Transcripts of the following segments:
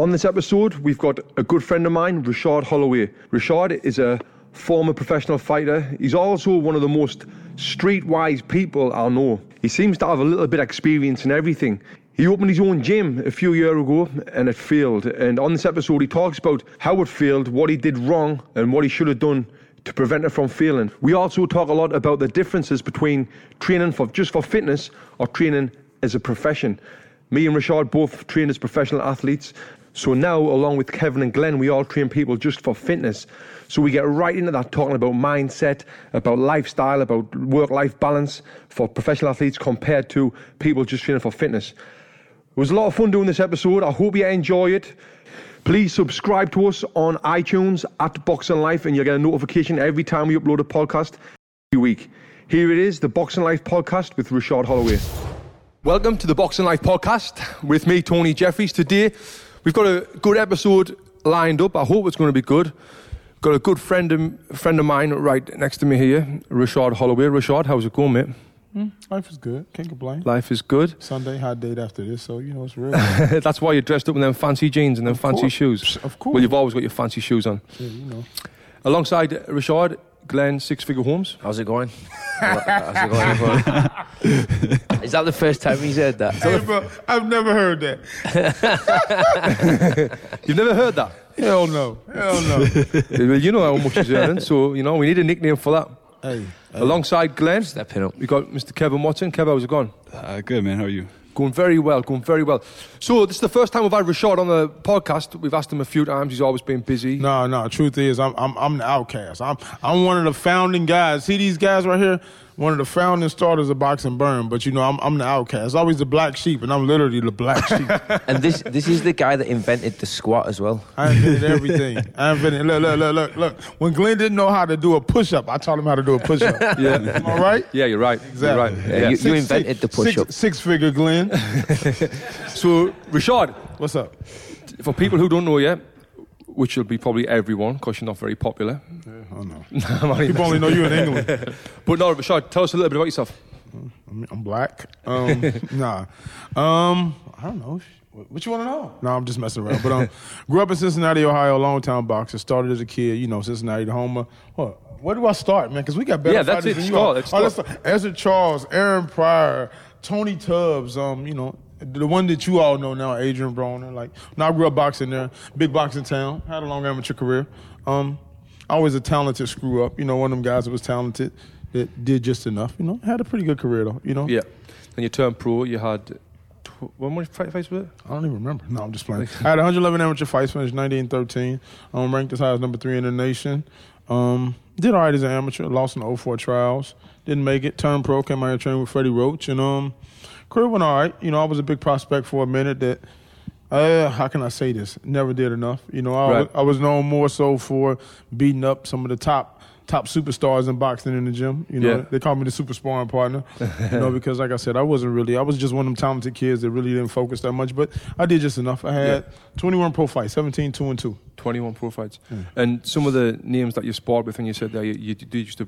On this episode, we've got a good friend of mine, Rashad Holloway. Rashad is a former professional fighter. He's also one of the most streetwise people I know. He seems to have a little bit of experience in everything. He opened his own gym a few years ago and it failed. And on this episode, he talks about how it failed, what he did wrong, and what he should have done to prevent it from failing. We also talk a lot about the differences between training for just for fitness or training as a profession. Me and Rashad both train as professional athletes. So now, along with Kevin and Glenn, we all train people just for fitness. So we get right into that, talking about mindset, about lifestyle, about work life balance for professional athletes compared to people just training for fitness. It was a lot of fun doing this episode. I hope you enjoy it. Please subscribe to us on iTunes at Boxing Life, and you'll get a notification every time we upload a podcast every week. Here it is, the Boxing Life podcast with Rashad Holloway. Welcome to the Boxing Life podcast with me, Tony Jeffries. Today, we've got a good episode lined up. I hope it's going to be good. Got a good friend of, friend of mine right next to me here, Rashad Holloway. Rashad, how's it going, mate? Mm, life is good. Can't complain. Life is good. Sunday, hot date after this, so you know it's real. That's why you're dressed up in them fancy jeans and them Of fancy course. shoes. Of course. Well, you've always got your fancy shoes on. yeah, you know. Alongside Rashad, Glenn Six Figure Homes. How's it going? How's it going, everyone? Is that the first time he's heard that? Hey, bro, I've never heard that. You've never heard that? Hell no. Hell no. well, you know how much he's earning, so you know we need a nickname for that. hey, hey. Alongside Glenn, Stepping up. we got Mr. Kevin Watson. Kev, how's it going? Uh, good man, how are you? Going very well, going very well. So this is the first time we've had Rashad on the podcast. We've asked him a few times. He's always been busy. No, no. Truth is, I'm I'm I'm the outcast. I'm I'm one of the founding guys. See these guys right here? One of the founding starters of Boxing Burn. But you know, I'm I'm the outcast. Always the black sheep, and I'm literally the black sheep. And this this is the guy that invented the squat as well. I invented everything. I invented. Look, look, look, look, look. When Glenn didn't know how to do a push up, I taught him how to do a push up. Yeah. Am I right? Yeah, you're right. You're Exactly. right. Yeah, you- you invented the push-up. Six, six figure Glenn. So Rashad, What's up? for people who don't know you, which will be probably everyone, because you're not very popular. Oh no. I'm only People only know you in England. But no, Rashad, tell us a little bit about yourself. I'm, I'm black. Um, nah. Um, I don't know. What you want to know? No, I'm just messing around. But um, grew up in Cincinnati, Ohio, long time boxer. Started as a kid, you know, Cincinnati to Homer. What? Where do I start, man? Because we got better Yeah, that's fighters it. than Start. you all. Oh, let's start. start. Ezzard Charles, Aaron Pryor, Tony Tubbs. Um, you know, the one that you all know now, Adrien Broner. Like, when I grew up boxing there, big boxing town. Had a long amateur career. Um, always a talented screw up. You know, one of them guys that was talented that did just enough. You know, had a pretty good career though. You know. Yeah. Then you turned pro. You had tw- one more fight fights with it. I don't even remember. No, I'm just playing. I had 111 amateur fights, finished 19 and 13. Um, ranked as high as number three in the nation. Um, did all right as an amateur. Lost in the 04 trials. Didn't make it. Turned pro. Came out here training with Freddie Roach. And um, career went all right. You know, I was a big prospect for a minute that, uh, how can I say this? Never did enough. You know, I, Right. was, I was known more so for beating up some of the top top superstars in boxing in the gym. You know, Yeah. they call me the super sparring partner. you know, because like I said, I wasn't really. I was just one of them talented kids that really didn't focus that much. But I did just enough. I had 21 pro fights, 17 two and two. 21 pro fights. And some of the names that you sparred with, and you said that you, you did used to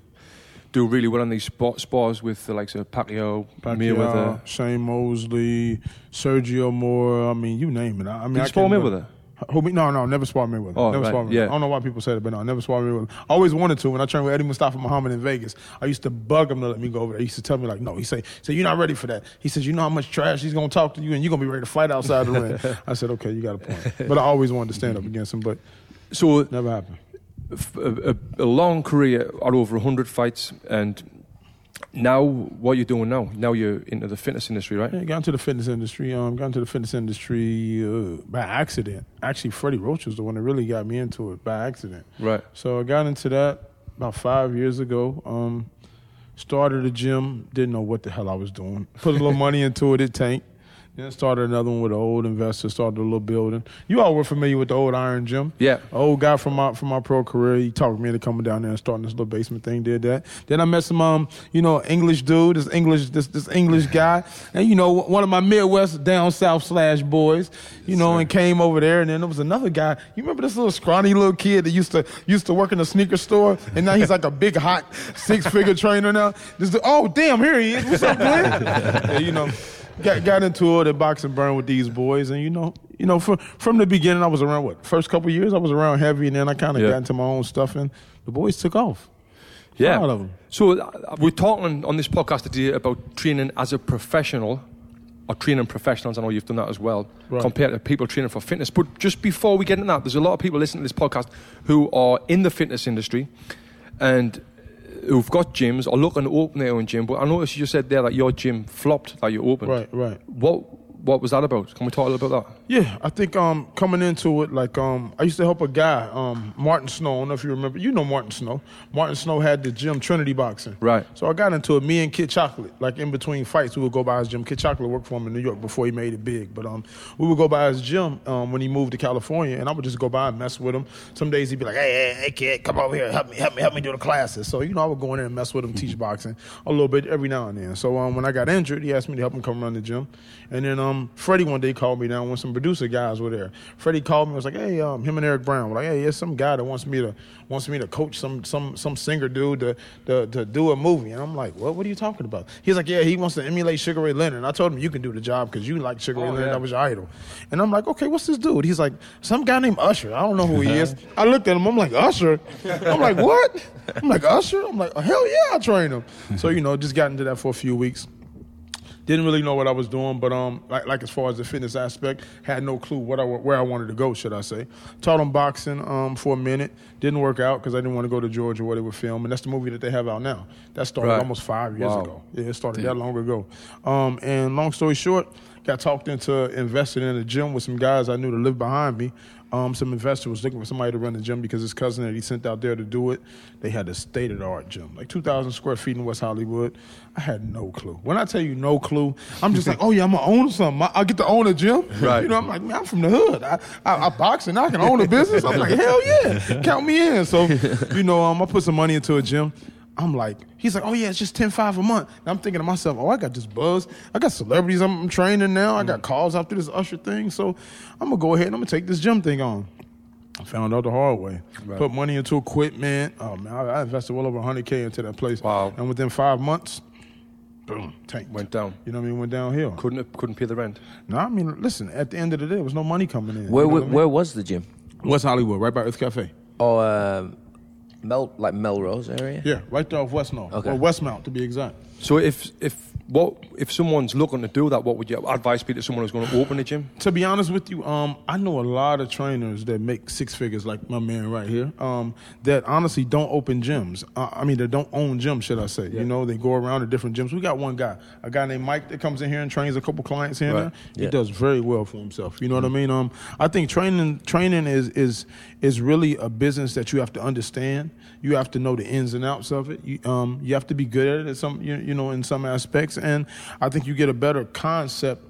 do really well on these spar- spars with the likes of Pacquiao, Mayweather. Pacquiao, Shane Mosley, Sergio Mora. I mean, you name it. I, I mean, Did I you spar Mayweather? Who, me- no, no, never spar Mayweather. Oh, never right, sparred Mayweather. yeah. I don't know why people say that, but no, I never sparred Mayweather. I always wanted to. When I trained with Eddie Mustafa Muhammad in Vegas, I used to bug him to let me go over there. He used to tell me like, no. He say, say you're not ready for that. He says, you know how much trash he's gonna talk to you, and you're gonna be ready to fight outside the ring. I said, okay, you got a point. But I always wanted to stand up against him, but So never happened. A, a, a long career at over 100 fights, and now what you're doing now? Now you're into the fitness industry, right? Yeah, got into the fitness industry. Um, got into the fitness industry uh, by accident. Actually, Freddie Roach was the one that really got me into it by accident. Right. So I got into that about five years ago. Um, started a gym, didn't know what the hell I was doing. Put a little money into it, it tanked. Then started another one with an old investor, started a little building. You all were familiar with the old Iron Gym. Yeah. An old guy from my from my pro career, he talked me into coming down there and starting this little basement thing, did that. Then I met some um, you know, English dude, this English this this English guy. And you know, one of my Midwest down south slash boys, you know, and came over there and then there was another guy. You remember this little scrawny little kid that used to used to work in a sneaker store and now he's like a big hot six figure trainer now. This oh damn, here he is. What's up, Glenn? yeah, you know got got into it at box and burn with these boys, and you know, you know, from from the beginning, I was around what first couple years, I was around heavy, and then I kind of Yeah. got into my own stuff, and the boys took off. Yeah. Proud of 'em. So uh, we're talking on this podcast today about training as a professional or training professionals. I know you've done that as well, Right. compared to people training for fitness. But just before we get into that, there's a lot of people listening to this podcast who are in the fitness industry and who've got gyms or looking to open their own gym. But I noticed you just said there that your gym flopped that you opened. Right, right. What what was that about? Can we talk a little bit about that? Yeah, I think um, coming into it, like um, I used to help a guy, um, Martin Snow. I don't know if you remember. You know Martin Snow. Martin Snow had the gym Trinity Boxing. Right. So I got into it. Me and Kid Chocolate, like in between fights, we would go by his gym. Kid Chocolate worked for him in New York before he made it big. But um, we would go by his gym um, when he moved to California, and I would just go by and mess with him. Some days he'd be like, "Hey, hey, hey, kid, come over here, help me, help me, help me do the classes." So you know, I would go in there and mess with him, teach boxing a little bit every now and then. So um, when I got injured, he asked me to help him come run the gym, and then um, Freddie one day called me down when some producer guys were there. Freddie called me, was like, "Hey, um, him and Eric Brown were like, hey, there's some guy that wants me to wants me to coach some some some singer dude to to, to do a movie," and I'm like, "What? What are you talking about?" He's like, "Yeah, he wants to emulate Sugar Ray Leonard." And I told him, "You can do the job because you like Sugar Ray Oh, Leonard. yeah. That was your idol." And I'm like, "Okay, what's this dude?" He's like, "Some guy named Usher. I don't know who he is." I looked at him. I'm like, "Usher." I'm like, "What?" I'm like, "Usher." I'm like, "Hell yeah, I trained him." So you know, just got into that for a few weeks didn't really know what I was doing, but um, like, like as far as the fitness aspect, had no clue what I where I wanted to go. Should I say? Taught them boxing um for a minute. Didn't work out because I didn't want to go to Georgia where they would film, and that's the movie that they have out now. That started Right. almost five years Wow. ago. Yeah, it started that long ago. Um, and long story short, got talked into investing in a gym with some guys I knew to live behind me. Um, some investor was looking for somebody to run the gym because his cousin that he sent out there to do it, they had a state of the art gym, like 2,000 square feet in West Hollywood. I had no clue. When I tell you no clue, I'm just like, oh yeah, I'm gonna own something. I, I get to own a gym. Right. You know, I'm like, man, I'm from the hood. I, I, I box and I can own a business. I'm like, hell yeah, count me in. So, you know, um, I put some money into a gym. I'm like, he's like, oh yeah, it's just ten five a month. And I'm thinking to myself, oh, I got this buzz. I got celebrities I'm, I'm training now. I got calls after this Usher thing. So I'm gonna go ahead and I'm gonna take this gym thing on. I found out the hard way. Put money into equipment. Oh man, I, I invested well over 100k into that place. Wow. And within five months, boom, tank Went down. You know what I mean? Went downhill. Couldn't couldn't pay the rent. No, I mean, listen. At the end of the day, there was no money coming in. Where you know where, I mean? where was the gym? West Hollywood, right by Earth Cafe. Oh, um, Mel like Melrose area? Yeah, right there off Westmount. Okay. Or West Westmount, to be exact. So if if what if someone's looking to do that, what would your advice be to someone who's going to open a gym? To be honest with you, um, I know a lot of trainers that make six figures, like my man right here, um, that honestly don't open gyms. Uh, I mean, they don't own gyms, should I say? You know, they go around to different gyms. We got one guy, a guy named Mike, that comes in here and trains a couple clients here and Right. there. He does very well for himself. You know what I mean? Um, I think training training is is is really a business that you have to understand. You have to know the ins and outs of it. You, um, you have to be good at it. Some you, you know in some aspects, and I think you get a better concept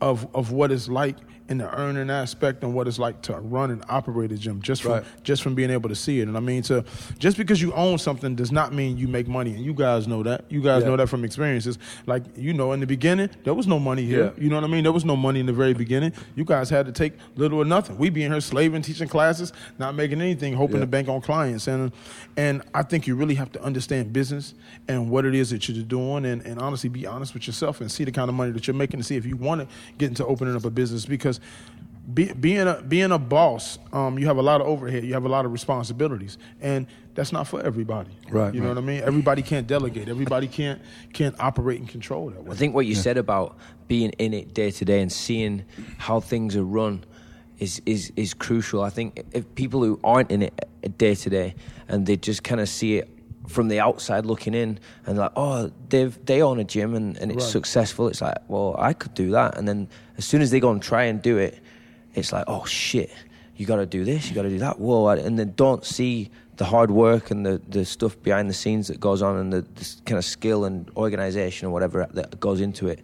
of of what it's like in the earning aspect and what it's like to run and operate a gym just from Right. just from being able to see it. And I mean to just because you own something does not mean you make money. And you guys know that. You guys Yeah. know that from experiences. Like you know, in the beginning, there was no money here. Yeah. You know what I mean? There was no money in the very beginning. You guys had to take little or nothing. We be in here slaving, teaching classes, not making anything, hoping Yeah. to bank on clients. And and I think you really have to understand business and what it is that you're doing, and, and honestly be honest with yourself and see the kind of money that you're making to see if you want to get into opening up a business because. Be, being a being a boss, um, you have a lot of overhead. You have a lot of responsibilities, and that's not for everybody. Right, You know right. what I mean? Everybody can't delegate. Everybody can't can't operate and control that way. I think what you said about being in it day to day and seeing how things are run is is is crucial. I think if people who aren't in it day to day and they just kind of see it from the outside looking in and like, oh, they've they own a gym and, and it's Right. successful. It's like, well, I could do that. And then as soon as they go and try and do it, it's like, oh shit, you got to do this, you got to do that. Whoa, and they don't see the hard work and the, the stuff behind the scenes that goes on and the, the kind of skill and organization or whatever that goes into it.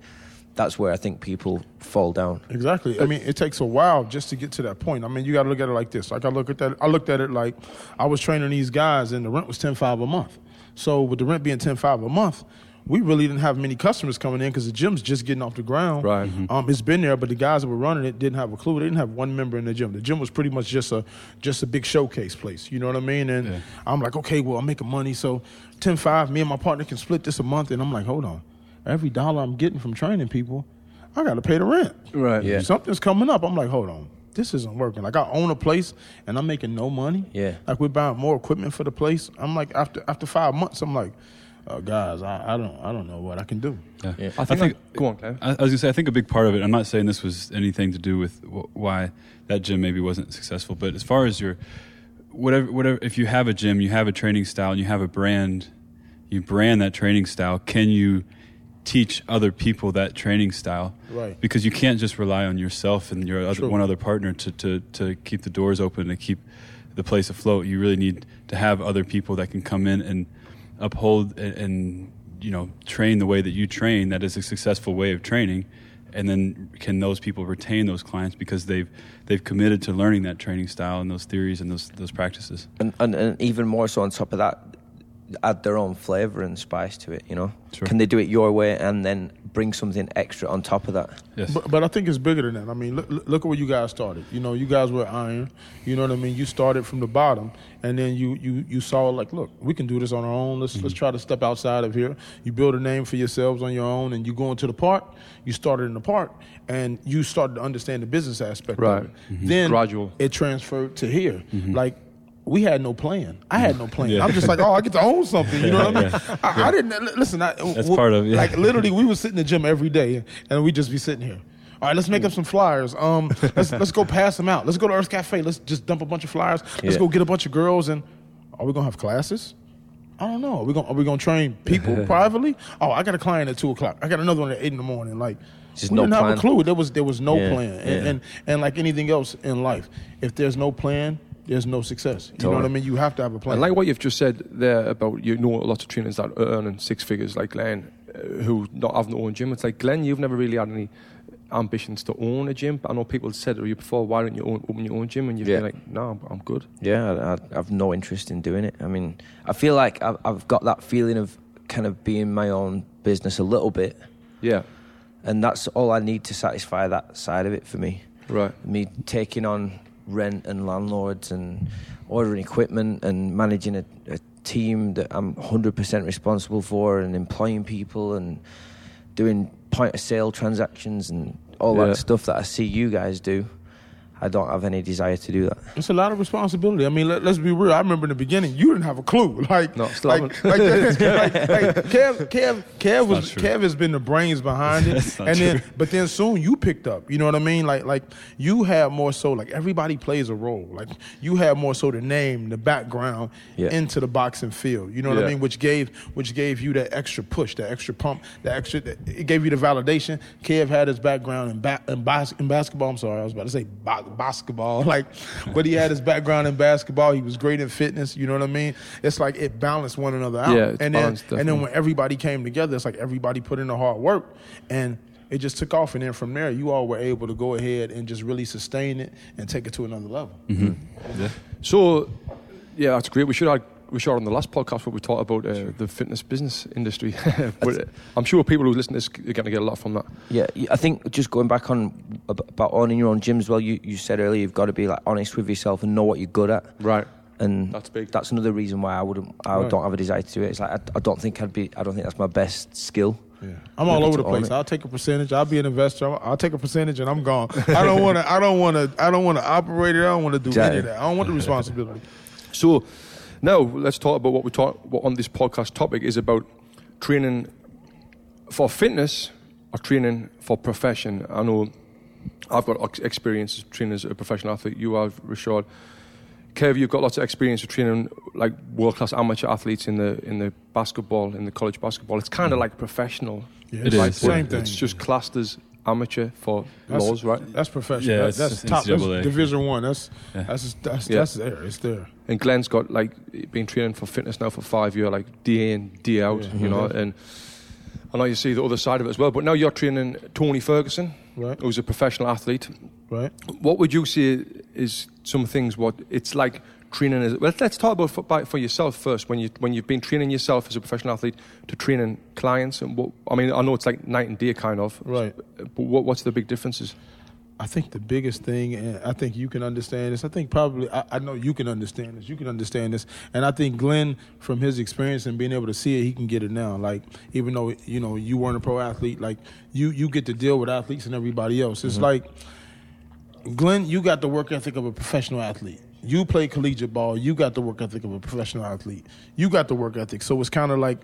That's where I think people fall down. Exactly. I mean, it takes a while just to get to that point. I mean, you got to look at it like this. Like I look at that. I looked at it like I was training these guys, and the rent was ten five a month. So with the rent being ten five a month, we really didn't have many customers coming in because the gym's just getting off the ground. Right. Um, it's been there, but the guys that were running it didn't have a clue. They didn't have one member in the gym. The gym was pretty much just a just a big showcase place. You know what I mean? And I'm like, okay, well, I'm making money, so ten five. Me and my partner can split this a month, and I'm like, hold on, every dollar I'm getting from training people. I got to pay the rent. Right. Yeah. Something's coming up. I'm like, hold on, this isn't working. Like I own a place and I'm making no money. Yeah. Like we're buying more equipment for the place. I'm like, after after five months, I'm like, uh, guys, I, I don't I don't know what I can do. Yeah. Yeah. I think, Go on, Claire. I, I was gonna say I think a big part of it. I'm not saying this was anything to do with wh- why that gym maybe wasn't successful, but as far as your whatever whatever if you have a gym, you have a training style, and you have a brand, you brand that training style. Can you teach other people that training style? Right. Because you can't just rely on yourself and your other, True. one other partner to, to to keep the doors open to keep the place afloat. You really need to have other people that can come in and uphold and, and you know train the way that you train. That is a successful way of training, and then can those people retain those clients because they've they've committed to learning that training style and those theories and those those practices. and, and, and even more so on top of that, add their own flavor and spice to it. You know, Sure. can they do it your way and then bring something extra on top of that? Yes. But, but I think it's bigger than that. I mean, look, look at where you guys started. You know, you guys were iron. You know what I mean. You started from the bottom, and then you you you saw like, look, we can do this on our own. Let's let's mm-hmm. try to step outside of here. You build a name for yourselves on your own, and you go into the park. You started in the park, and you started to understand the business aspect Right. of it. Mm-hmm. Then Gradual. it transferred to here. Mm-hmm. Like we had no plan. I had no plan. Yeah. I'm just like, oh, I get to own something. You know what I mean? Yeah. I, I didn't listen. I, That's w- part of it, yeah. Like literally, we would sit in the gym every day, and we'd just be sitting here. All right, let's make up some flyers. Um, let's let's go pass them out. Let's go to Earth Cafe. Let's just dump a bunch of flyers. Let's Yeah. go get a bunch of girls. And are we gonna have classes? I don't know. Are we gonna are we gonna train people privately? Oh, I got a client at two o'clock. I got another one at eight in the morning. Like, Just we no didn't have a clue. There was there was no Yeah, plan. And, yeah. and and like anything else in life, if there's no plan, there's no success. You know what I mean? You have to have a plan. And like what you've just said there about you know lots of trainers that are earning six figures, like Glenn, uh, who not have their own gym. It's like Glenn, you've never really had any ambitions to own a gym. But I know people said to you before, why don't you own, open your own gym? And you've Yeah. been like, no, I'm, I'm good. Yeah, I, I have no interest in doing it. I mean, I feel like I've, I've got that feeling of kind of being my own business a little bit, Yeah, and that's all I need to satisfy that side of it for me. right. Me taking on rent and landlords and ordering equipment and managing a, a team that I'm 100% responsible for and employing people and doing point of sale transactions and all Yeah. that stuff that I see you guys do. I don't have any desire to do that. It's a lot of responsibility. I mean, let, us be real. I remember in the beginning, you didn't have a clue. Like, No, still like, like, like, like, Kev, Kev, Kev was. Kev has been the brains behind it, That's not and then true. but then soon you picked up. You know what I mean? Like, like you have more so like everybody plays a role. Like you have more so the name, the background Yeah. into the boxing field. You know what Yeah. I mean? Which gave which gave you that extra push, that extra pump, that extra. It gave you the validation. Kev had his background in, ba- in, bas- in basketball. I'm sorry, I was about to say ba- basketball. Like, but he had his background in basketball. He was great in fitness. You know what I mean? It's like it balanced one another out. Yeah, it's and then balanced, and then when everybody came together, it's like everybody put in the hard work and. It just took off, and then from there, you all were able to go ahead and just really sustain it and take it to another level. Mm-hmm. Yeah. So, yeah, that's great. We should have we should have on the last podcast what we talked about uh, the fitness business industry. but I'm sure people who listen to this are going to get a lot from that. Yeah, y- I think just going back on about owning your own gym as well. You you said earlier you've got to be like honest with yourself and know what you're good at. Right. And That's big. That's another reason why I wouldn't. I Right. don't have a desire to do it. It's like I, I don't think I'd be. I don't think that's my best skill. Yeah. I'm all over the place. it. I'll take a percentage. I'll be an investor. I'll, I'll take a percentage and I'm gone. I don't want to. I don't want to. I don't want to operate it. I don't want to do any of that. I don't want the responsibility. So now let's talk about what we talk what on this podcast topic is about training for fitness or training for profession. I know I've got experience as training as a professional athlete. You have, Rashad. Kev, you've got lots of experience with training like world class amateur athletes in the in the basketball, in the college basketball. It's kind of mm. like professional. Yeah, It it's is, like. Same thing. It's just classed as amateur for That's- laws, right? That's professional. Yeah, That- it's that's top. That's Division one. That's Yeah. that's that's Yeah. that's there. It's there. And Glenn's got like been training for fitness now for five years, like day in, day out, Yeah. you know. And I know you see the other side of it as well. But now you're training Tony Ferguson, Right. who's a professional athlete. Right. What would you say is some things what it's like training as well? Let's talk about for, by- for yourself first. When you when you've been training yourself as a professional athlete to training clients, and what I mean, I know it's like night and day kind of, Right. But what, what's the big differences? I think the biggest thing, and I think you can understand this. I think probably I, I know you can understand this. You can understand this, and I think Glenn, from his experience and being able to see it, he can get it now. Like even though you know you weren't a pro athlete, like you you get to deal with athletes and everybody else. It's mm-hmm. like Glenn, you got the work ethic of a professional athlete. You play collegiate ball. You got the work ethic of a professional athlete. You got the work ethic. So it's kind of like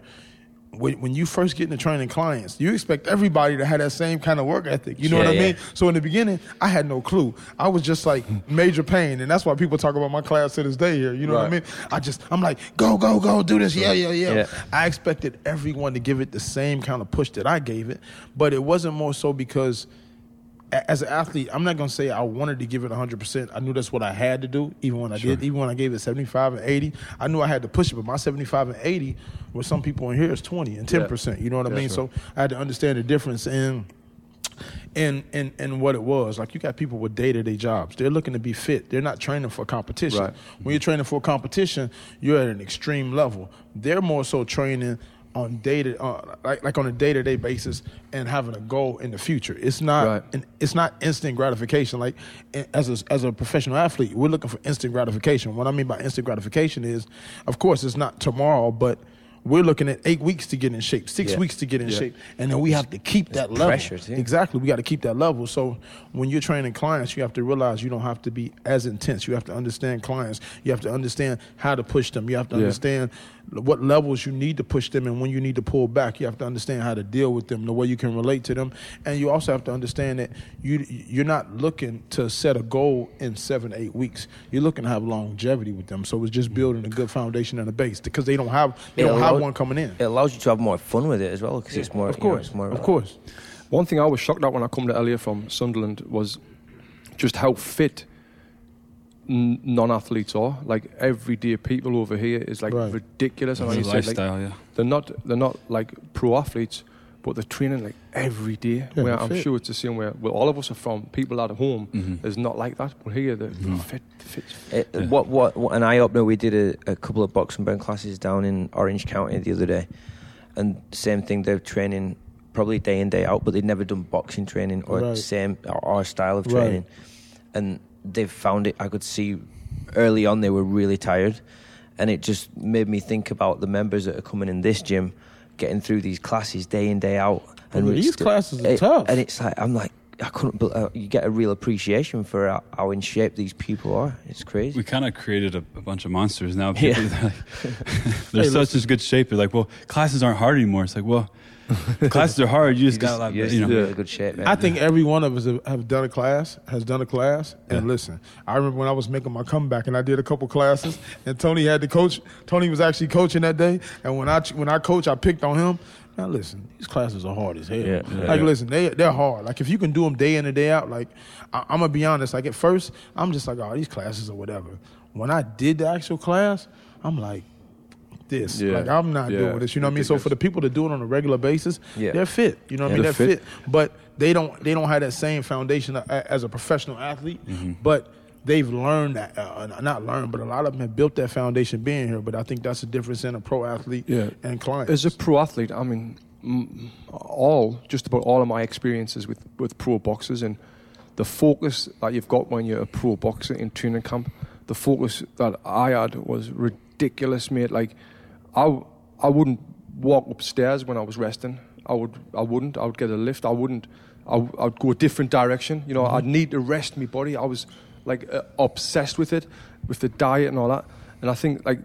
when, when you first get into training clients, you expect everybody to have that same kind of work ethic. You know Yeah, what I yeah. mean? So in the beginning, I had no clue. I was just like major pain, and that's why people talk about my class to this day here. You know what I mean? I just I'm like, go, go, go, do this, yeah, yeah, yeah. Yeah. I expected everyone to give it the same kind of push that I gave it, but it wasn't more so because as an athlete, I'm not gonna say I wanted to give it 100. percent I knew that's what I had to do, even when I did, even when I gave it 75 and 80. I knew I had to push it, but my 75 and 80, with some people in here, is 20 and 10 percent. You know what I Yeah, mean? sure. So I had to understand the difference in. And, and and what it was like you got people with day to day jobs. They're looking to be fit. They're not training for competition. Right. When you're training for competition, you're at an extreme level. They're more so training on day to uh, like like on a day to day basis and having a goal in the future. It's not Right. an, it's not instant gratification. Like as a, as a professional athlete, we're looking for instant gratification. What I mean by instant gratification is, of course, it's not tomorrow, but we're looking at eight weeks to get in shape, six Yeah. weeks to get in Yeah. shape, and then we have to keep that level. pressure, too. Exactly, we got to keep that level. So when you're training clients, you have to realize you don't have to be as intense. You have to understand clients. You have to understand how to push them. You have to Yeah. understand what levels you need to push them and when you need to pull back. You have to understand how to deal with them, the way you can relate to them, and you also have to understand that you you're not looking to set a goal in seven eight weeks. You're looking to have longevity with them. So it's just building a good foundation and a base because they don't have they It don't have allow- one coming in. It allows you to have more fun with it as well because it's more. of you know, course, it's more of course. One thing I was shocked at when I come to LA from Sunderland was just how fit n- non-athletes are. Like everyday people over here is like Right. ridiculous. And like you said, like, lifestyle, yeah. they're not they're not like pro athletes, but they're training like every day. Yeah, where I'm fit. sure it's the same where well all of us are from. People out at home Mhm. is not like that, but here they're, Mm-hmm. fit, fit. It, Yeah. what, what what an eye opener! We did a, a couple of box and burn classes down in Orange County the other day, and same thing. They're training probably day in day out, but they'd never done boxing training or Right. same or our style of Right. training, and they found it. I could see early on they were really tired, and it just made me think about the members that are coming in this gym, getting through these classes day in day out. And we're these still- classes are it- tough. and it's like I'm like. I couldn't. bel- Uh, you get a real appreciation for how, how in shape these people are. It's crazy. We kind of created a, a bunch of monsters now. Yeah. They're, like, they're Hey, such listen. as good shape. They're like, well, classes aren't hard anymore. It's like, well, classes are hard. You just You got like, you're you in know. really good shape, man. I think every one of us have, have done a class, has done a class, and listen. I remember when I was making my comeback, and I did a couple classes, and Tony had to coach. Tony was actually coaching that day, and when I when I coach, I picked on him. Now listen, these classes are hard as hell. Yeah, yeah. like Yeah. listen, they they're hard. Like if you can do them day in and day out, like I, I'm gonna be honest. Like at first, I'm just like, oh, these classes or whatever. When I did the actual class, I'm like. This Yeah. like I'm not Yeah. doing this, you know what I mean. So for the people that do it on a regular basis, Yeah. they're fit. You know what I mean? They're They're fit but they don't they don't have that same foundation as a professional athlete. Mm-hmm. But they've learned that, uh, not learned, but a lot of them have built that foundation being here. But I think that's the difference in a pro athlete Yeah. and client. As a pro athlete, I mean, all just about all of my experiences with with pro boxers and the focus that you've got when you're a pro boxer in training camp, the focus that I had was ridiculous, mate. Like, I I wouldn't walk upstairs when I was resting. I would I wouldn't. I would get a lift. I wouldn't. I, I would go a different direction. You know, I'd need to rest my body. I was like uh, obsessed with it, with the diet and all that. And I think like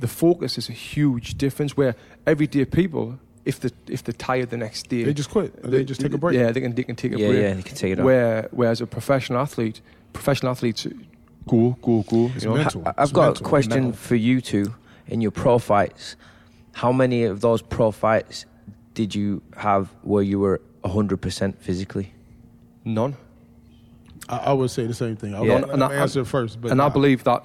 the focus is a huge difference. Where everyday people, if they if they're tired the next day, They just quit. They just take a break. Yeah, they can they can take a Yeah, break. yeah, they can take it off. Where whereas a professional athlete, professional athletes go go go. It's You know, mental. I- I've It's got mental. a question Mental. for you two. In your pro fights, how many of those pro fights did you have where you were 100% physically? none. I, I would say the same thing. I Yeah. would And I- answer first, but and I believe that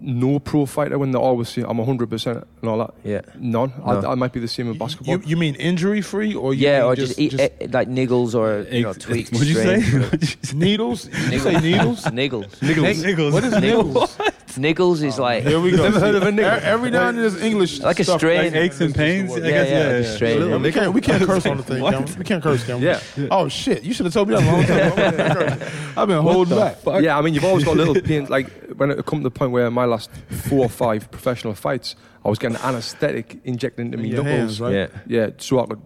no pro fighter when they always say I'm 100 percent and all that. Yeah. None. No. I, I might be the same in basketball. You, you mean injury free or you yeah, mean or just, eat, eh, like niggles or you know, tweaks. What'd you say? strains, What'd you say? needles? You say needles? Niggles. Niggles. Niggles. What is niggles? Niggles is like Here we go. Never heard of a E- nigga. Every now and then there's English Like a strain. Like aches and pains. I Yeah, guess, yeah, yeah, yeah. strain. Little We can't, we can't curse on the thing, what? We can't curse, Cameron. Yeah. Oh shit! You should have told me that a long time ago. I've been holding back. Yeah, I mean, you've always got little pains. Like when it come to the point where my last four or five professional fights, I was getting anaesthetic injected into me your knuckles. hands, right? yeah. Yeah, so I could,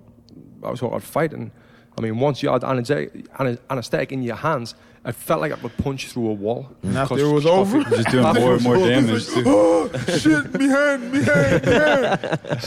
I was so I could fight. And I mean, once you had anesthetic, anesthetic in your hands, it felt like I could punch through a wall. And after Because- it was over, Just doing more and more damage. Too. oh shit! Me hand, me hand, me hand.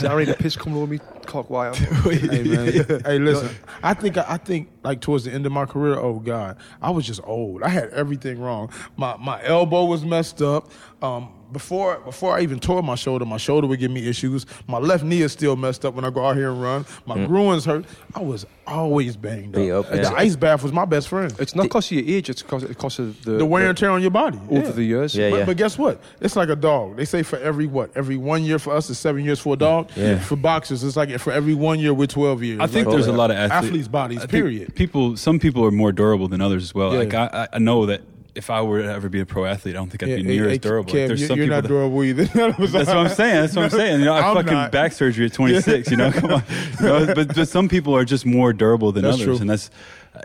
I read the piss coming over me cock wire. hey man, hey listen. I think I think like towards the end of my career, oh god, I was just old. I had everything wrong. My my elbow was messed up. Um, before before I even tore my shoulder, my shoulder would give me issues. My left knee is still messed up when I go out here and run. My mm. groins hurt. I was always banged up. up, yeah. The ice bath was my best friend. It's not because of your age; it's because because of the, The wear and tear on your body over Yeah. the years. Yeah, but, yeah. but guess what? It's like a dog. They say for every what? Every one year for us is seven years for a dog. Yeah. For boxers, it's like for every one year we're twelve years. I think Like, there's a lot of athletes, athletes' bodies. Period. People, some people are more durable than others as well. Yeah. Like I, I- I know that if I were to ever be a pro athlete, I don't think I'd be Yeah, near hey, as durable. Kev, like, there's you're, some you're people not that, durable either. That's what I'm saying. That's what I'm saying. You know, I I'm fucking not. back surgery at 26. You know, come on. You know, but, but some people are just more durable than That's others, true. and that's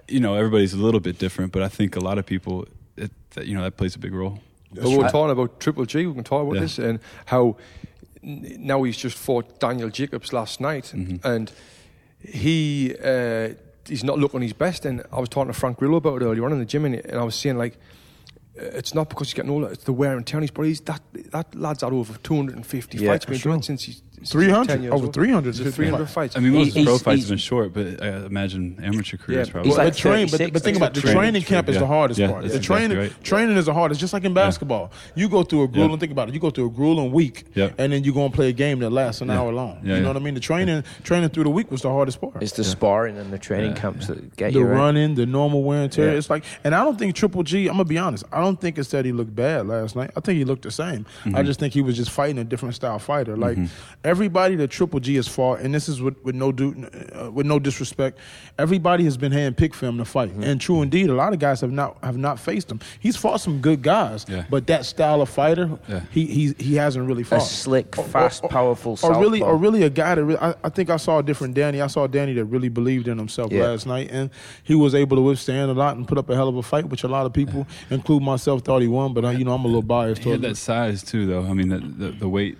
you know everybody's a little bit different. But I think a lot of people, it, that, you know, that plays a big role. But we were talking about Triple G. We can talk about Yeah. this and how now he's just fought Daniel Jacobs last night, Mm-hmm. and he uh, he's not looking his best. And I was talking to Frank Grillo about it earlier on in the gym, and, and I was saying like. Uh, It's not because he's getting older; it's the wear and tear on his body. He's- That that lad's had over 250 Yeah, fights. Been sure. doing since he's since he's 300, 10 years over old. 300 Is it 300 fights. I mean, most of his He's- pro fights he's- have been short, but I imagine amateur careers Yeah, probably. He's like but train, but, but think about it, the Training, training camp is yeah. the hardest Yeah, part. that's The exactly training, right. training is the hardest. Just like in basketball, you go through a grueling. Yeah. Think about it. You go through a grueling week, Yeah. and then you go and play a game that lasts an Yeah. hour long. Yeah, you know yeah. what I mean? The training, training through the week was the hardest part. It's the sparring and the training Yeah. camps that get the you right. running, the normal wear and tear. It's like, and I don't think Triple G. I'm gonna be honest. I don't think it's that he looked bad last night. I think he looked the same. Mm-hmm. I just think he was just fighting a different style fighter. Like everybody that Triple G has fought, and this is with, with no do, uh, with no disrespect. Everybody has been handpicked for him to fight, Mm-hmm. and true indeed, a lot of guys have not have not faced him. He's fought some good guys, Yeah. but that style of fighter, Yeah. he he he hasn't really fought. A fought. slick, fast, or- powerful. or really, or really a guy that really, I, I think I saw a different Danny. I saw Danny that really believed in himself Yeah. last night, and he was able to withstand a lot and put up a hell of a fight, which a lot of people, including myself, thought he won. But uh, you know, I'm a little biased. He had that size too, though. I mean, the, the, the weight.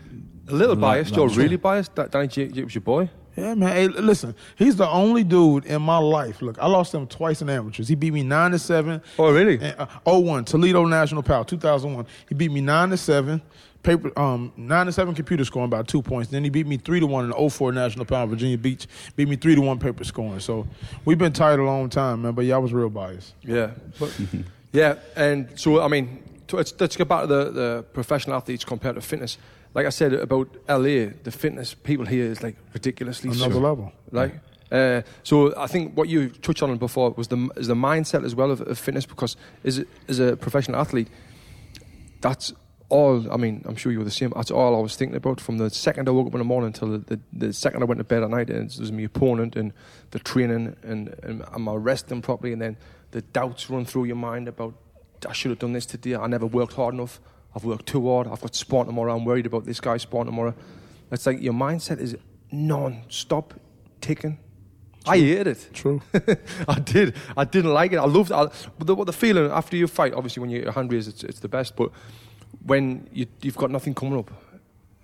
A little Lot- biased. lot You're of- really biased. That Danny was your boy. Yeah, man. Hey, listen, he's the only dude in my life. Look, I lost him twice in amateurs. He beat me nine to seven. Oh, really? And, uh, 01, Toledo National Power, 2001. He beat me nine to seven. Paper, um, nine to seven computer scoring by two points. Then he beat me three to one in the 04 National Power, Virginia Beach. Beat me three to one paper scoring. So we've been tied a long time, man. But yeah, I was real biased. Yeah, but yeah, and so I mean, to, let's, let's get back to the, the professional athletes compared to fitness. Like I said about LA, the fitness people here is like ridiculously Another strict. level. Like, uh, so I think what you touched on before was the is the mindset as well of, of fitness because as a- as a professional athlete, that's all. I mean, I'm sure you were the same. That's all I was thinking about from the second I woke up in the morning until the, the, the second I went to bed at night. And it was my opponent and the training and, and am I resting properly? And then the doubts run through your mind about I should have done this today. I never worked hard enough. I've worked too hard. I've got spawn tomorrow. I'm worried about this guy spawn tomorrow. It's like your mindset is non-stop ticking. I hate it. True. I did. I didn't like it. I loved I, but the, what the feeling after you fight. Obviously, when your hand raised, it's, it's the best. But when you, you've got nothing coming up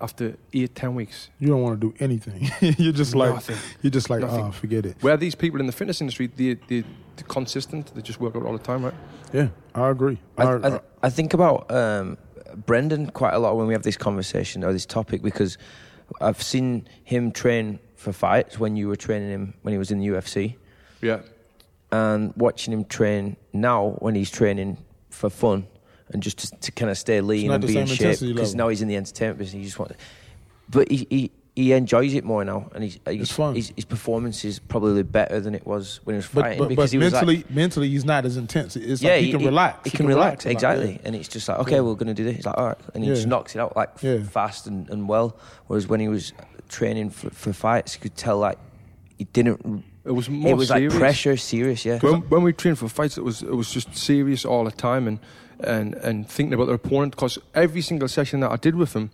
after eight, ten weeks, You don't want to do anything. you're just like, you're just like, Nothing. oh, forget it. where these people in the fitness industry, they, they, they're consistent. They just work out all the time, right? Yeah, I agree. I, I, I, I think about um, Brendan quite a lot when we have this conversation or this topic because I've seen him train for fights when you were training him when he was in the UFC, Yeah. and watching him train now when he's training for fun and just to, to kind of stay lean and be in shape because now he's in the entertainment business. He just want, but he. he he enjoys it more now, and he's, he's, fun. His, his performance is probably better than it was when he was fighting but, because but he was like, mentally, mentally, he's not as intense. It's yeah, like he, can relax. He, can relax, a lot, exactly, yeah. and it's just like, okay, we're going to do this. He's like, all right, and he Yeah. just knocks it out like Yeah. fast and, and well. Whereas when he was training for, for fights, you could tell like he didn't It was more it was serious. like pressure, serious. Yeah. When, when we trained for fights, it was it was just serious all the time, and and and thinking about the opponent. Because every single session that I did with him,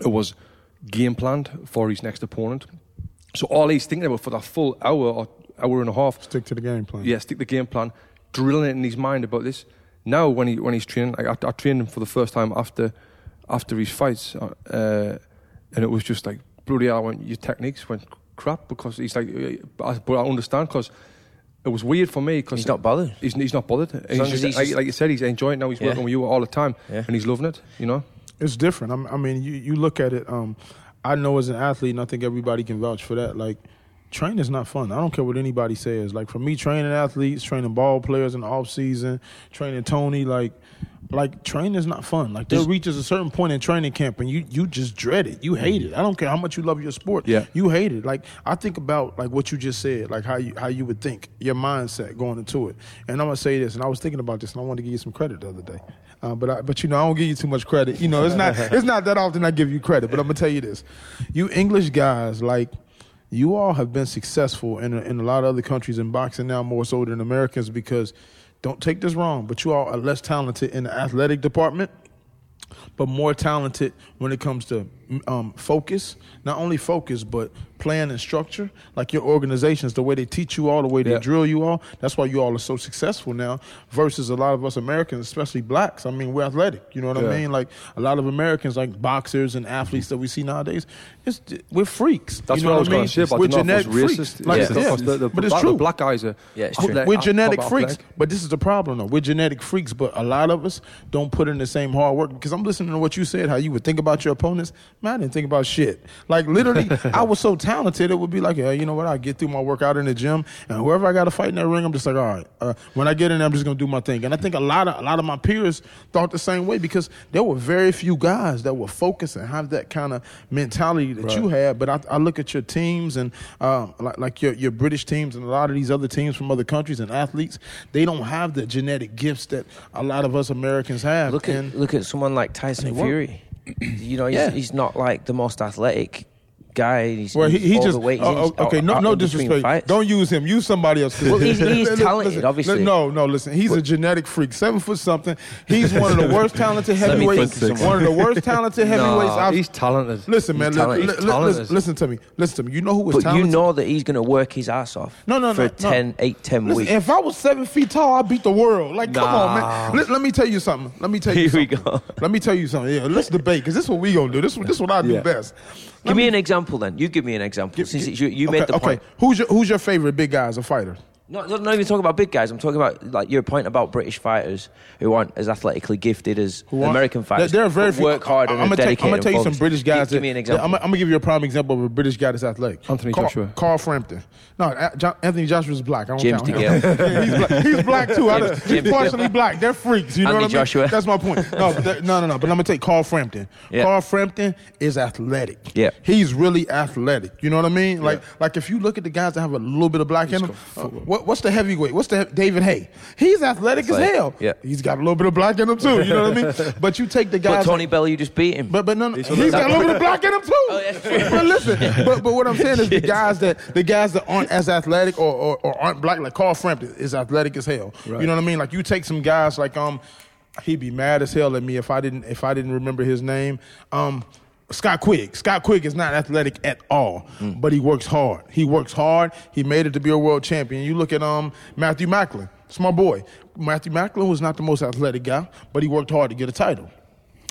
it was game planned for his next opponent. So all he's thinking about for that full hour or hour and a half, Stick to the game plan. yeah, stick the game plan, drilling it in his mind about this. Now, when he when he's training, I, I, I trained him for the first time after after his fights, uh, and it was just like bloody hell. I went, your techniques went crap because he's like, uh, I- but I understand because it was weird for me because He's not bothered. He's, he's not bothered. He's just- he's like, just- like you said, he's enjoying it now. He's Yeah. working with you all the time, Yeah. and he's loving it. You know. It's different. I'm, I mean, you, you look at it. Um, I know as an athlete, and I think everybody can vouch for that. Like, training is not fun. I don't care what anybody says. Like for me, training athletes, training ball players in the off season, training Tony, like, like training is not fun. Like there reaches a certain point in training camp, and you you just dread it. You hate it. I don't care how much you love your sport. Yeah. you hate it. Like I think about like what you just said, like how you how you would think, your mindset going into it. And I'm gonna say this, and I was thinking about this, and I wanted to give you some credit the other day. Uh, but I, but you know I don't give you too much credit. You know it's not it's not that often I give you credit. But I'm gonna tell you this, you English guys like. You all have been successful in a, in a lot of other countries in boxing now more so than Americans because, don't take this wrong, but you all are less talented in the athletic department but more talented when it comes to um, focus. Not only focus, but plan and structure. Like your organizations, the way they teach you all, the way they Yeah. drill you all. That's why you all are so successful now. Versus a lot of us Americans, especially blacks. I mean, we're athletic. You know what Yeah. I mean? Like a lot of Americans, like boxers and athletes that we see nowadays, it's, we're freaks. That's you know what I was going mean? to say about we're genetic freaks. Like, Yeah. yeah. Because the, the, but it's true. the black guys are. Yeah, it's true. We're out- genetic out freaks, black. but this is the problem though. We're genetic freaks, but a lot of us don't put in the same hard work. Because I'm listening to what you said, how you would think about your opponents. Man, I didn't think about shit. Like literally, I was so talented, it would be like, yeah, you know what? I get through my workout in the gym, and whoever I got to fight in that ring, I'm just like, all right. Uh, when I get in there, I'm just gonna do my thing. And I think a lot of a lot of my peers thought the same way because there were very few guys that were focused and have that kind of mentality that you had. But I, I look at your teams and um, like like your your British teams and a lot of these other teams from other countries and athletes, they don't have the genetic gifts that a lot of us Americans have. Look at and look at someone like Tyson. Fury. You know, he's, Yeah. he's not like the most athletic guy. He's, well, he, he's he just oh, he's oh, okay. No, no out in between disrespect. Don't use him. Use somebody else. Well, he's- he's talented, listen, obviously. No, no. Listen, he's a genetic freak. Seven foot something. He's one of the worst talented heavyweights. One of the worst talented heavyweights. I've, he's talented. Listen, man. Talented. li- li- talented. listen, to me. Listen to me. You know who was But talented? you know that he's going to work his ass off. No, no, for no, no. 10, 8, 10 Listen, weeks. if I was seven feet tall, I'd beat the world. Like, come on, man. Let, let me tell you something. Let me tell you Here we something. go. Let me tell you something. Yeah, let's debate because this is what we gonna do. This this is what I do best. Give me an example then. You give me an example. Since you, you okay, made the okay. point. Who's your Who's your favorite big guy as a fighter? Not not even talking about big guys. I'm talking about like your point about British fighters who aren't as athletically gifted as Who American fighters. There, there are very few. work hard and I'm gonna take, dedicated. I'm gonna tell you and some. British guys. Give, give me an example. I'm, gonna- I'm gonna give you a prime example of a British guy that's athletic. Anthony Carl, Joshua. Carl Frampton. No, A- John, Anthony Joshua's black. I don't James count DeGale. him. Yeah, he's, black. he's black too. James- don't- James he's partially black. They're freaks. You know Anthony what I mean? Joshua. That's my point. No, but no, no, no. But I'm gonna take Carl Frampton. Yeah. Carl Frampton is athletic. Yeah. he's really athletic. You know what I mean? Like, like if you look at the guys that have a little bit of black in them, uh, what, what's the heavyweight? What's the David Haye? He's athletic as Athletic, hell. yeah. he's got a little bit of black in him too. You know what I mean? But you take the But guys. Tony Bellew just beat him. But but no, no he's got a little bit of black in him too. Oh, that's true. But listen, but but what I'm saying is the guys that the guys that aren't as athletic or, or, or aren't black like Carl Frampton is athletic as hell. Right. You know what I mean? Like you take some guys like um, he'd be mad as hell at me if I didn't if I didn't remember his name. Um. Scott Quigg. Scott Quigg is not athletic at all, but he works hard. He works hard. He made it to be a world champion. You look at um Matthew Macklin. It's my boy. Matthew Macklin was not the most athletic guy, but he worked hard to get a title.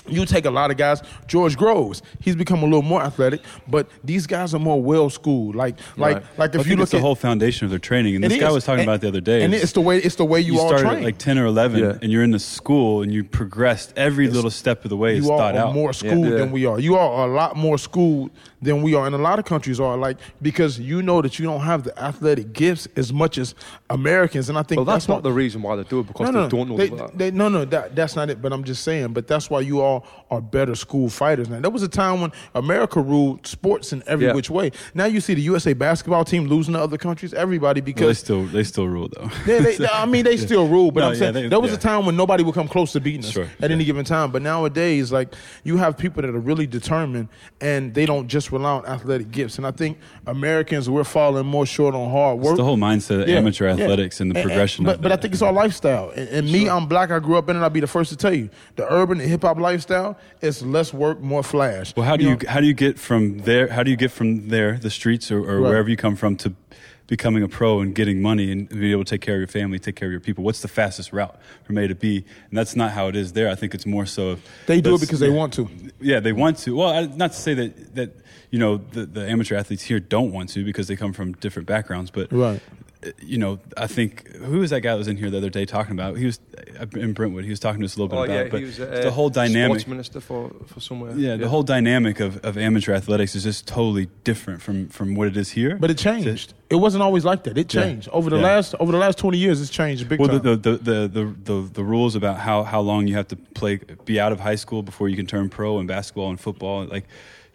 You take a lot of guys, George Groves, he's become a little more athletic, but these guys are more well schooled. Like, like, Right. like I if you think look it's the whole foundation of their training. And It this guy was talking And- about it the other day. and it's the way it's the way you, you all started train. at like 10 or 11 Yeah. and you're in the school and you progressed every little step of the way is you all thought are out. more schooled Yeah. than we are. You all are a lot more schooled than we are, and a lot of countries are. Like because you know that you don't have the athletic gifts as much as Americans, and I think Well, that's why- not the reason why they do it because no, no, they don't know they, that. they- no, no, that, that's not it. But I'm just saying. But that's why you all all are better school fighters now. There was a time when America ruled sports in every Yeah. which way. Now you see the USA basketball team losing to other countries, everybody Well, they still they still rule though. they, they, I mean, they still rule, but No, I'm yeah, saying they- there was yeah. a time when nobody would come close to beating us Sure, at any given time. But nowadays, like you have people that are really determined, and they don't just rely on athletic gifts. And I think Americans we're falling more short on hard work. It's the whole mindset of Yeah, amateur yeah. athletics and the And- and- progression. But, of but I think it's our lifestyle. And, and me, I'm black. I grew up in it. I'll be the first to tell you, the urban and hip hop lifestyle is less work, more flash. Well, how do you, know? how do you get from there? How do you get from there, the streets or, or Right. wherever you come from, to becoming a pro and getting money and being able to take care of your family, take care of your people? What's the fastest route from A to B? And that's not how it is there. I think it's more so. They do it because they want to. Yeah, they want to. Well, I, not to say that that you know the, the amateur athletes here don't want to because they come from different backgrounds, but Right. Uh, You know, I think who was that guy that was in here the other day talking about? He was uh, in Brentwood. He was talking to us a little bit Oh about, yeah, but he was it's the whole dynamic. sports minister for for somewhere. Yeah, the whole dynamic of, of amateur athletics is just totally different from, from what it is here. But it changed. It wasn't always like that. It Yeah. changed over the Yeah. last over the last twenty years. It's changed big well, time. the, the, the, the, the, the rules about how, how long you have to play, be out of high school before you can turn pro in basketball and football. Like,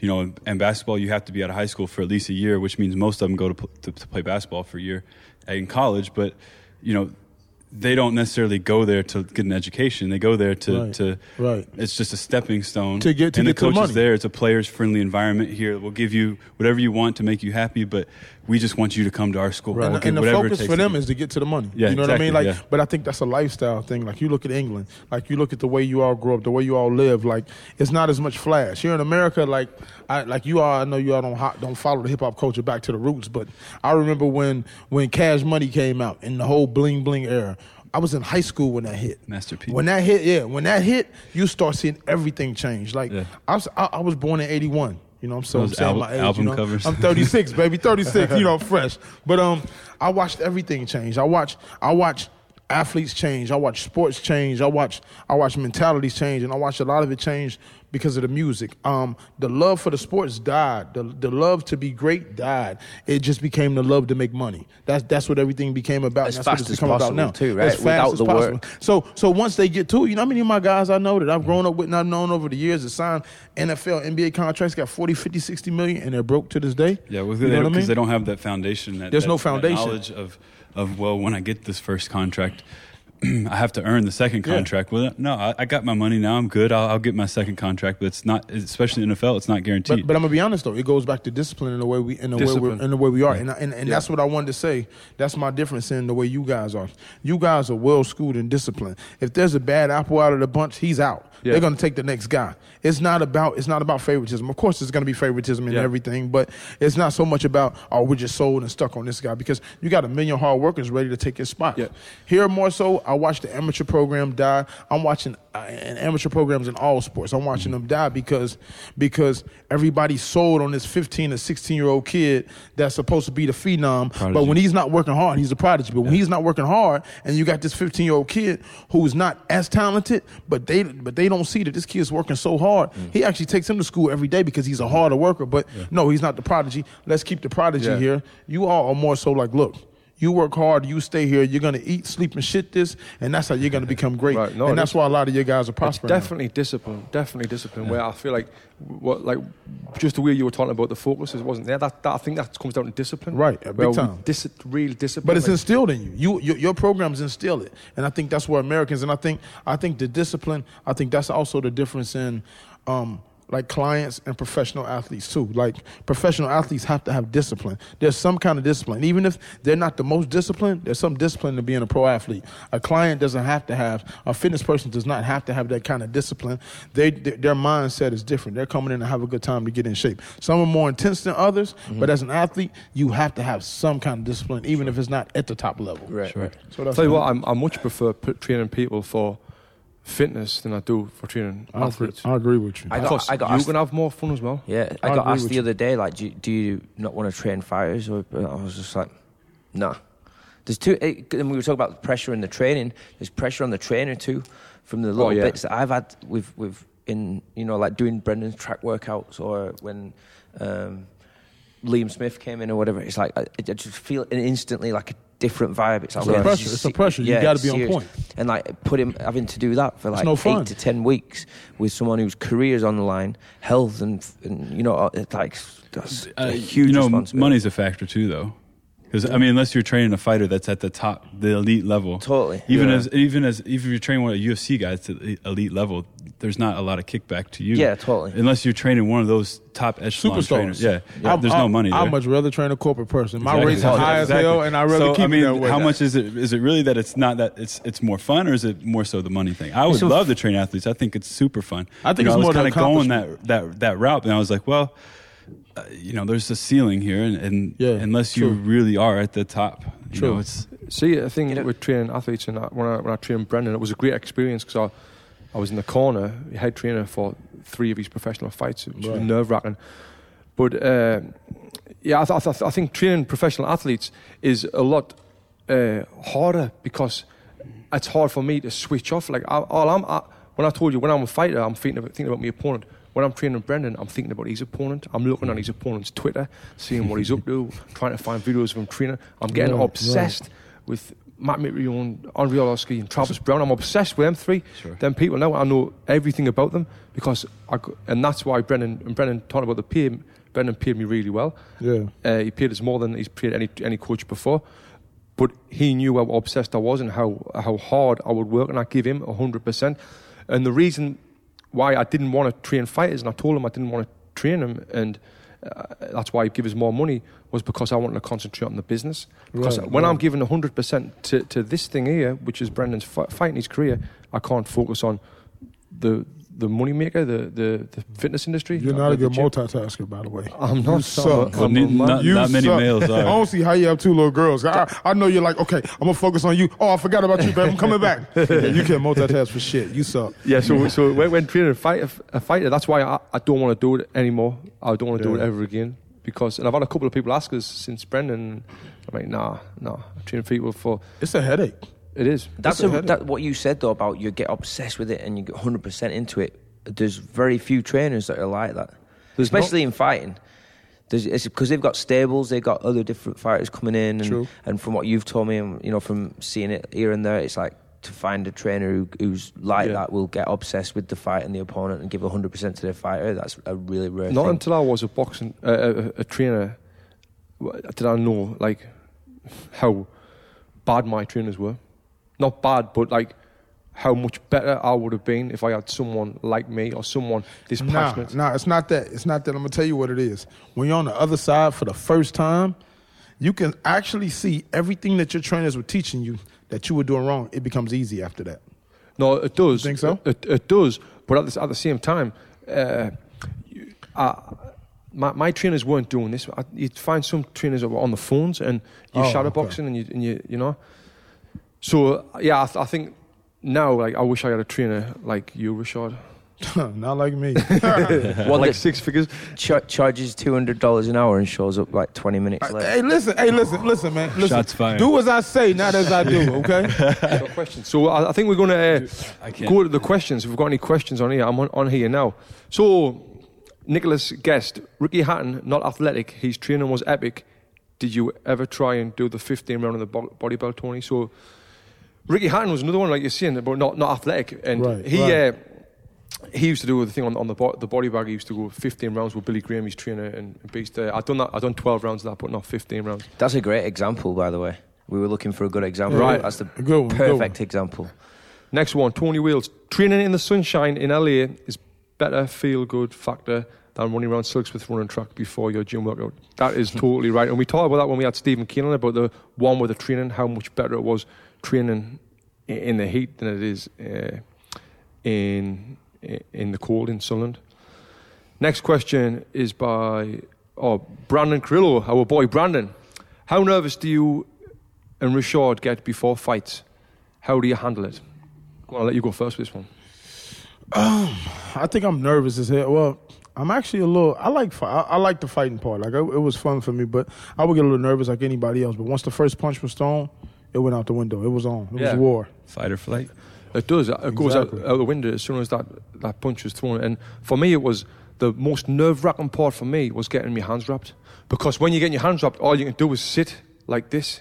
you know, in, basketball, you have to be out of high school for at least a year, which means most of them go to, pl- to, to play basketball for a year in college. But, you know, they don't necessarily go there to get an education. They go there to, Right. to Right. It's just a stepping stone To get- to and get the the coach money. is there. It's a players friendly environment here. We'll give you whatever you want to make you happy, but we just want you to come to our school. And, We'll and the focus for them is to get to the money. Yeah, you know what I mean? Like, yeah. but I think that's a lifestyle thing. Like you look at England, like you look at the way you all grow up, the way you all live. Like it's not as much flash here in America. Like, I like you all. I know you all don't don't follow the hip hop culture back to the roots, but I remember when when Cash Money came out in the whole bling bling era. I was in high school when that hit. Master P. When that hit, yeah, when that hit, you start seeing everything change. Like Yeah. I, was, I, I was born in '81. You know, I'm so I'm saying album- my age. album you know? covers. I'm 36, baby, 36. You know, fresh. But um, I watched everything change. I watched, I watched athletes change. I watch sports change. I watch I watch mentalities change, and I watch a lot of it change because of the music. Um, the love for the sports died. The the love to be great died. It just became the love to make money. That's that's what everything became about. As and that's what fast it's as become about possible, now. too, right? As fast Without as the possible. work. So so once they get to you know how many of my guys I know that I've grown up with and I've known over the years that signed NFL, NBA contracts, got 40, 50, 60 million, and they're broke to this day. Yeah, well, you they, know what I because mean? they don't have that foundation. That, There's that- no that foundation. knowledge of, of well, when I get this first contract, I have to earn the second Yeah. contract. Well, no, I, I got my money now. I'm good. I'll, I'll get my second contract, but it's not, especially in NFL, it's not guaranteed. But, but I'm gonna be honest though, it goes back to discipline in the way we in the way we're in the way we are, and and, and that's what I wanted to say. That's my difference in the way you guys are. You guys are well schooled and disciplined. If there's a bad apple out of the bunch, he's out. Yeah. They're gonna take the next guy. It's not about it's not about favoritism. Of course, there's gonna be favoritism in Yeah. everything, but it's not so much about oh we're just sold and stuck on this guy because you got a million hard workers ready to take his spot. Yeah. Here more so, I watch the amateur program die. I'm watching uh, and amateur programs in all sports. I'm watching them die because because everybody's sold on this 15 or 16 year old kid that's supposed to be the phenom. But when he's not working hard, he's a prodigy. But when he's not working hard, and you got this 15 year old kid who's not as talented, but they but they don't see that this kid's working so hard. Mm. He actually takes him to school every day because he's a harder worker. But no, he's not the prodigy. Let's keep the prodigy Yeah. here. You all are more so like, look. You work hard, you stay here, you're gonna eat, sleep, and shit this, and that's how you're gonna become great. Right, no, and that's why a lot of your guys are prospering. now. definitely discipline, definitely discipline. Where I feel like, what like, just the way you were talking about the focus, wasn't there. That, that I think that comes down to discipline. Right, big time. Dis- real discipline. But it's like- instilled in you. You your, your programs instill it, and I think that's where Americans. And I think I think the discipline. I think that's also the difference in. Um, like clients and professional athletes too. Like professional athletes have to have discipline. There's some kind of discipline, even if they're not the most disciplined. There's some discipline to being a pro athlete. A client doesn't have to have. A fitness person does not have to have that kind of discipline. They their their mindset is different. They're coming in to have a good time to get in shape. Some are more intense than others, mm-hmm. but as an athlete, you have to have some kind of discipline, even if it's not at the top level. Right, right. So that's Tell you what, I'm, I much prefer p- training people for fitness than I do for training I agree. I agree with you. I got- Because I got you asked- can have more fun as well. Yeah, I I got asked the you. other day, like, do, do you not want to train fighters? Or I was just like, nah. There's two, it, and we were talking about the pressure in the training. There's pressure on the trainer too, from the little yeah. bits that I've had with with in you know like doing Brendan's track workouts or when um, Liam Smith came in or whatever. It's like I, I just feel instantly like a different vibe. It's like It's a pressure. this It's a se- pressure. You yeah, gotta it's be on point. And like put him having to do that for like no fun. eight to ten weeks with someone whose career's on the line, health and, and you know, it's like that's Uh, a huge you know, responsibility. money's a factor too, though. Because I mean, unless you're training a fighter that's at the top, the elite level, Totally. Even Yeah. as even as even if you're training one of the UFC guys to the elite level, there's not a lot of kickback to you. Yeah, totally. Unless you're training one of those top echelon Superstars. trainers. Yeah, I- there's I- no money there. I'd much rather train a corporate person. My Exactly. rates are high Exactly. as hell, and I really so, keep I mean, it that way. how much is it? Is it really that it's not that it's it's more fun, or is it more so the money thing? I would So- love to train athletes. I think it's super fun. I think You know, it's more I the was kind of going that that that route, and I was like, well, uh, you know, there's a ceiling here, and, and Yeah, unless you true. really are at the top, you True. know, it's See, I think You know- with training athletes and I, when I when I trained Brendan, it was a great experience because I, I was in the corner, head trainer for three of his professional fights, which was nerve wracking. But uh, yeah, I, th- I, th- I think training professional athletes is a lot uh, harder because it's hard for me to switch off. Like I, all I'm, I, when I told you when I'm a fighter, I'm thinking about, thinking about my opponent. When I'm training Brendan, I'm thinking about his opponent. I'm looking on his opponent's Twitter, seeing what he's up to, trying to find videos of him training. I'm getting Right, obsessed with Matt Mitrione, Andrei Arlovski, and Travis Browne. I'm obsessed with them three. Sure. Them people now, I know everything about them because I, and that's why Brendan and Brendan talking about the pay. Brendan paid me really well. Yeah. Uh, he paid us more than he's paid any any coach before. But he knew how obsessed I was and how how hard I would work, and I give him hundred percent. And the reason why I didn't want to train fighters, and I told him I didn't want to train them, and uh, that's why he give us more money, was because I wanted to concentrate on the business. Because Right, when I'm right. giving hundred percent to to this thing here, which is Brendan's fi- fighting his career, I can't focus on the the money maker, the the, the fitness industry. You're not a the good multitasker, by the way. I'm not You so- suck. I'm Well, a ne- man. not- You many suck. males are. I don't see how you have two little girls. I, I know you're like, okay, I'm gonna focus on you. Oh, I forgot about you, babe. I'm coming back. you can't multitask for shit. You suck. Yeah, so so when, when training a fighter, a fighter, that's why I, I don't want to do it anymore. I don't want to do it ever again because, and I've had a couple of people ask us since Brendan. I'm like, nah, nah. Training people for It's a headache. it is. That's That's a a, that, what you said though about you get obsessed with it and you get 100% into it. There's very few trainers that are like that, There's especially in fighting. There's, it's because they've got stables, they've got other different fighters coming in, and, True. and from what you've told me, and you know, from seeing it here and there, it's like to find a trainer who, who's like Yeah. that will get obsessed with the fight and the opponent and give 100% to their fighter. That's a really rare Not thing. until I was a boxing uh, a, a trainer w- did I know like how bad my trainers were. Not bad, but like how much better I would have been if I had someone like me or someone this passionate. Nah, passionate. nah, it's not that. It's not that. I'm gonna tell you what it is. When you're on the other side for the first time, you can actually see everything that your trainers were teaching you that you were doing wrong. It becomes easy after that. No, it does. You think so? It, it does. But at the, at the same time, uh, you, uh, my, my trainers weren't doing this. I, you'd find some trainers that were on the phones and you're Oh, shadow okay. boxing and you, and you, you know. So yeah, I, th- I think now like I wish I had a trainer like you, Rashad. not like me. One like six figures. cha- charges $200 an hour and shows up like 20 minutes later. hey, listen. Hey, listen. Listen, man. Listen. Shots fired. Do as I say, not as I do. Okay. Questions. So I, I think we're going to uh, go to the questions. If we've got any questions on here, I'm on, on here now. So Nicholas guessed Ricky Hatton, not athletic. His training was epic. Did you ever try and do the 15 round of the body belt, Tony? So Ricky Hatton was another one, like you're saying, but not not athletic. And Right, he right. Uh, he used to do the thing on, on the bo- the body bag. He used to go 15 rounds with Billy Graham, his trainer, and beast. Uh, I done that. I done 12 rounds of that, but not 15 rounds. That's a great example, by the way. We were looking for a good example. Right. That's the A good one, good one. perfect example. Next one, Tony Wheels. Training in the sunshine in LA is better feel good factor than running around Silksworth running track before your gym workout. That is totally right. And we talked about that when we had Stephen Keenan about the one with the training, how much better it was training in the heat than it is uh, in in the cold in Sunderland. Next question is by oh Brandon Carrillo, our boy Brandon. How nervous do you and Rashad get before fights? How do you handle it? Go on, I'll let you go first with this one. Um, I think I'm nervous as hell. Well, I'm actually a little. I like. I, I like the fighting part. Like it, it was fun for me, but I would get a little nervous like anybody else. But once the first punch was thrown, it went out the window. It was on. It Yeah. was war. Fight or flight. It does. It goes out, Exactly. out the window as soon as that, that punch was thrown. And for me, it was the most nerve wracking part for me was getting my hands wrapped. Because when you get your hands wrapped, all you can do is sit like this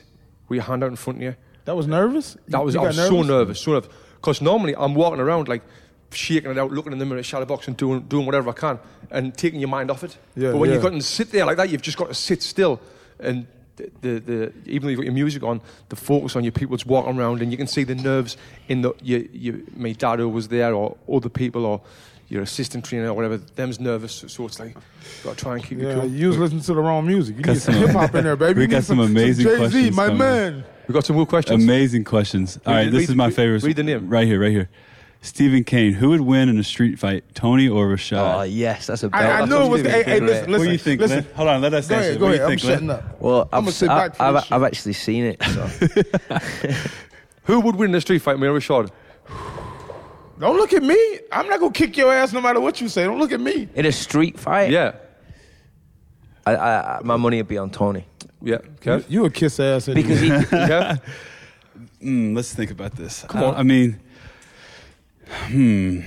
with your hand out in front of you. That was nervous. That was You I was so nervous, so nervous. Because normally I'm walking around like shaking it out, looking in the mirror, shadow box, and doing doing whatever I can, and taking your mind off it. Yeah, but when yeah. you've got to sit there like that, you've just got to sit still, and the, the, the even though you've got your music on, the focus on your people's walking around, and you can see the nerves in the your, your my dad who was there, or other people, or your assistant trainer, or whatever. Them's nervous, so it's like got to try and keep Yeah, you cool. you was listening to the wrong music. You Got need some some- hip hop in there, baby. we You got need some amazing Jay Z, questions my coming. man. We got some more questions. Amazing questions. All Read right, the- this read- is my read- favorite. read the name. Right here, right here. Stephen Kane. Who would win in a street fight, Tony or Rashad? Oh yes, that's a belt. I, I That's knew it was. Stephen Hey, hey, King listen, listen. what do you think, listen. Lynn? Hold on, let us Go answer. ahead, go ahead. I'm think, Lynn? shutting up. Well, I'ma I've, sit back for I, this I've, I've actually seen it. So. Who would win in a street fight, me or Rashad? Don't look at me. I'm not gonna kick your ass no matter what you say. Don't look at me. in a street fight, Yeah, I, I, I, my money would be on Tony yeah. Kev? You a kiss ass anyway. because he. Kev? Mm, let's think about this. Come I, on. I mean, hmm.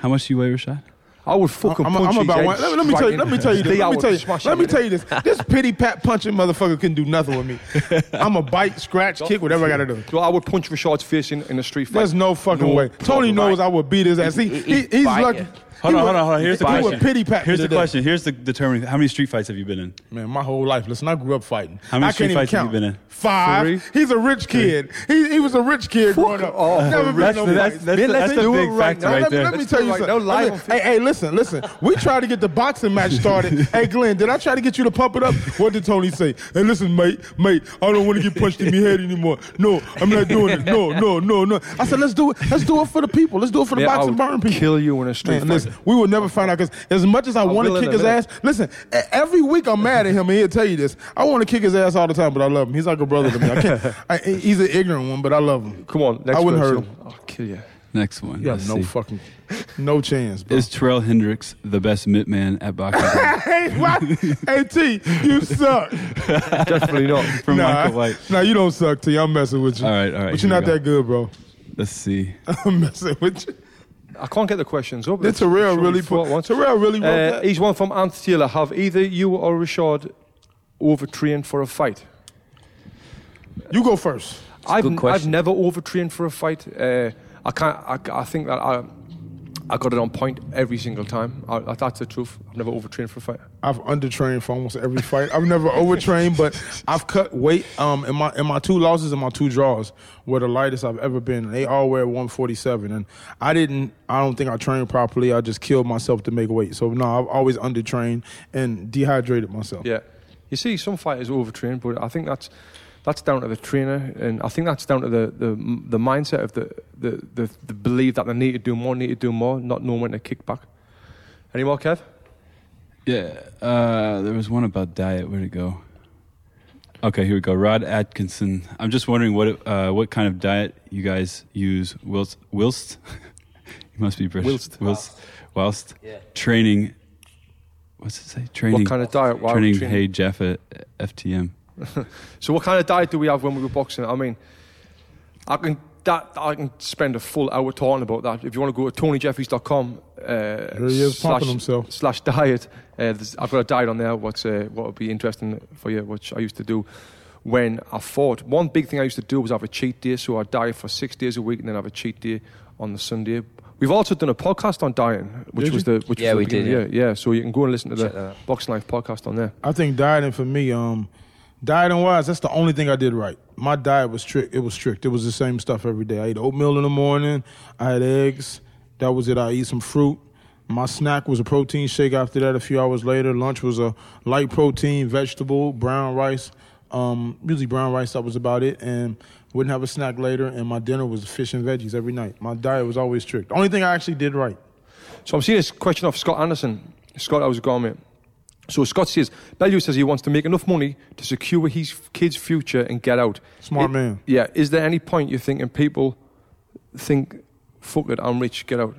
How much do you weigh, Rashad? I would fucking I'm, punch I'm about one. Let, let me tell you. Let me tell you this. Let me tell you. Let me tell you this. This pity pat punching motherfucker can do nothing with me. I'm a bite, scratch, kick, whatever I gotta do. So I would punch Rashad's face in, in a street fight. There's no fucking No way. Tony problem. knows I would beat his ass. He, He- he, he- he's bite lucky. You. Hold He on, would- hold on, hold on. Here's the question. pity pat Here's the today. question. Here's the determining. How many street fights have you been in? Man, my whole life. Listen, I grew up fighting. How many I street can't even fights have you been in? Five. Three. He's a rich kid. He, he was a rich kid growing up. off. Never been That's, no that's, fights. that's, Man, the- let's that's the do it big right factor now. right Let me, there. let me tell you something. now, live Let on me- hey, hey, listen, listen. We tried to get the boxing match started. hey, Glenn, did I try to get you to pump it up? What did Tony say? Hey, listen, mate, mate, I don't want to get punched in my head anymore. No, I'm not doing it. No, no, no, no. I said, let's do it. Let's do it for the people. Let's do it for the Yeah, boxing would burn people. kill you in a street Man, fight. listen, we will never find out because as much as I want to kick his ass, listen, every week I'm mad at him and he'll tell you this. I want to kick his ass all the time, but I love him. He's like a brother to me. I can't. I, he's an ignorant one, but I love him. Come on, next I wouldn't question. hurt him. I'll kill you. Next one. You no see. fucking, no chance, bro. Is Terrell Hendricks the best mitt man at boxing? hey, what? hey, T, you suck. Definitely not. From nah, Michael White. nah, you don't suck, T. I'm messing with you. All right, all right, But you're not go. that good, bro. Let's see. I'm messing with you. I can't get the questions up. Then It's Terrell showing really thought put. once. Terrell really wrote Uh, that. he's one from Ant Taylor. Have either you or Rashad overtrained for a fight? You go first. I've, good I've never overtrained for a fight. Uh, I can't. I, I think that I, I got it on point every single time. I, that's the truth. I've never overtrained for a fight. I've undertrained for almost every fight. I've never overtrained, but I've cut weight. Um, in my in my two losses and my two draws were the lightest I've ever been. They all were at 147, and I didn't. I don't think I trained properly. I just killed myself to make weight. So no, I've always undertrained and dehydrated myself. Yeah. You see, some fighters overtrain, but I think that's that's down to the trainer, and I think that's down to the the, the mindset of the, the, the, the belief that they need to do more, need to do more, not knowing when to kick back. Any more, Kev? Yeah, uh, there was one about diet. Where'd it go? Okay, here we go. Rod Atkinson. I'm just wondering what uh, what kind of diet you guys use whilst whilst you must be British Whilst. whilst, whilst Yeah. training. What's it say? Training. What kind of diet? Why are we training. training? Hey Jeff at FTM. So, what kind of diet do we have when we were boxing? I mean, I can that I can spend a full hour talking about that. If you want to go to TonyJeffries.com uh, There he is pumping himself. slash diet, uh, I've got a diet on there. What's uh, what would be interesting for you? Which I used to do when I fought. One big thing I used to do was have a cheat day. So I diet for six days a week and then have a cheat day on the Sunday. We've also done a podcast on dieting, which Did was you? the which Yeah, was we the did, beginning, yeah, yeah. So you can go and listen to Check the out. Boxing Life podcast on there. I think dieting for me, um, dieting wise, that's the only thing I did right. My diet was strict. It was strict. It was the same stuff every day. I ate oatmeal in the morning. I had eggs. That was it. I eat some fruit. My snack was a protein shake. After that, a few hours later, lunch was a light protein vegetable, brown rice. Um, usually brown rice. That was about it, and wouldn't have a snack later. And my dinner was fish and veggies every night. My diet was always strict. The only thing I actually did right. So I'm seeing this question of Scott Anderson. Scott, I was going mate. So Scott says, Bellew says he wants to make enough money to secure his kid's future and get out. Smart It- man. Yeah. Is there any point you thinking people think, fuck it, I'm rich, get out?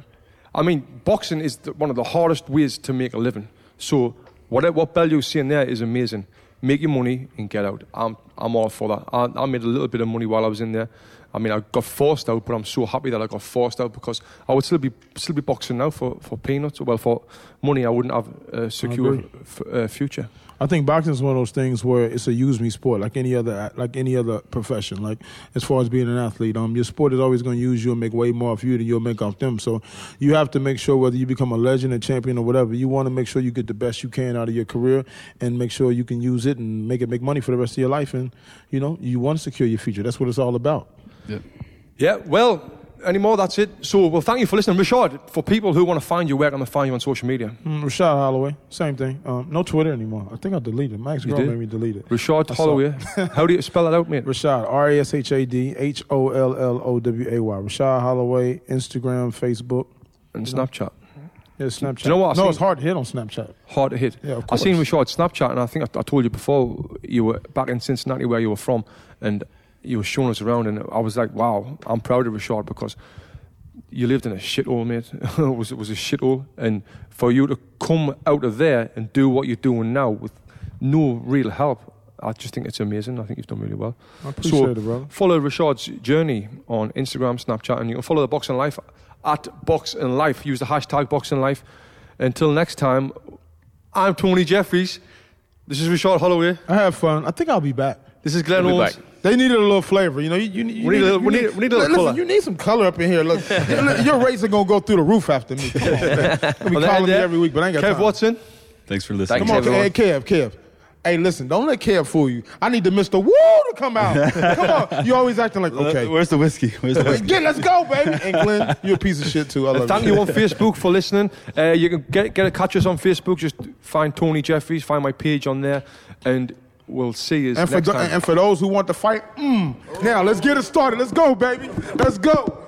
I mean, boxing is the, one of the hardest ways to make a living. So what what Bellew's saying there is amazing. Make your money and get out. I'm I'm all for that. I, I made a little bit of money while I was in there. I mean, I got forced out, but I'm so happy that I got forced out because I would still be still be boxing now for, for peanuts. Well, for money, I wouldn't have a secure f- uh, future. I think boxing is one of those things where it's a use me sport, like any other like any other profession. Like as far as being an athlete, um, your sport is always going to use you and make way more of you than you'll make off them. So you have to make sure whether you become a legend, a champion, or whatever, you want to make sure you get the best you can out of your career and make sure you can use it and make it make money for the rest of your life. And you know, you want to secure your future. That's what it's all about. Yep. Yeah, well, anymore, that's it. So, well, thank you for listening. Rashad, for people who want to find you, where can they find you on social media? Mm, Rashad Holloway, same thing. Um, no Twitter anymore. I think I deleted. My ex girl did? made me delete it. Rashad I Holloway. How do you spell that out, mate? Rashad, R A S H A D H O L L O W A Y. Rashad Holloway, Instagram, Facebook, And Snapchat. yeah, Snapchat. you know what? I No, seen- it's hard to hit on Snapchat. Hard to hit. Yeah, of course. I seen course. Rashad Snapchat, and I think I, I told you before you were back in Cincinnati where you were from, and you were showing us around, and I was like, wow, I'm proud of Rashad because you lived in a shithole, mate. it was it was a shithole, and for you to come out of there and do what you're doing now with no real help, I just think it's amazing. I think you've done really well. I appreciate it, brother. Follow Rashad's journey on Instagram, Snapchat, and you can follow the Boxing Life at Box Boxing Life. Use the hashtag Box Boxing Life. Until next time, I'm Tony Jeffries. This is Rashad Holloway. I have fun. I think I'll be back. This is Glenn We'll be Owens. Back. They needed a little flavor, you know. You, you, you We need a little- you we need- we need a little listen, color. You need some color up in here. Look, your rates are gonna go through the roof after me. Come on, man. You'll be Well, calling there- me every week, but I ain't got Kev time. Watson. Thanks for listening. Thanks, Come on, everyone. hey, Kev, Kev. Hey, listen, don't let Kev fool you. I need the Mr. Woo to come out. come on. You always acting like, okay. Where's the whiskey? Where's the whiskey? Get, let's go, baby. And Glenn, you're a piece of shit too. I love Thank you on Facebook for listening. Uh, you can get get a catch us on Facebook. Just find Tony Jeffries. Find my page on there, and we'll see you And for, next th- time. and for those who want to fight, mm, now let's get it started. Let's go, baby. Let's go.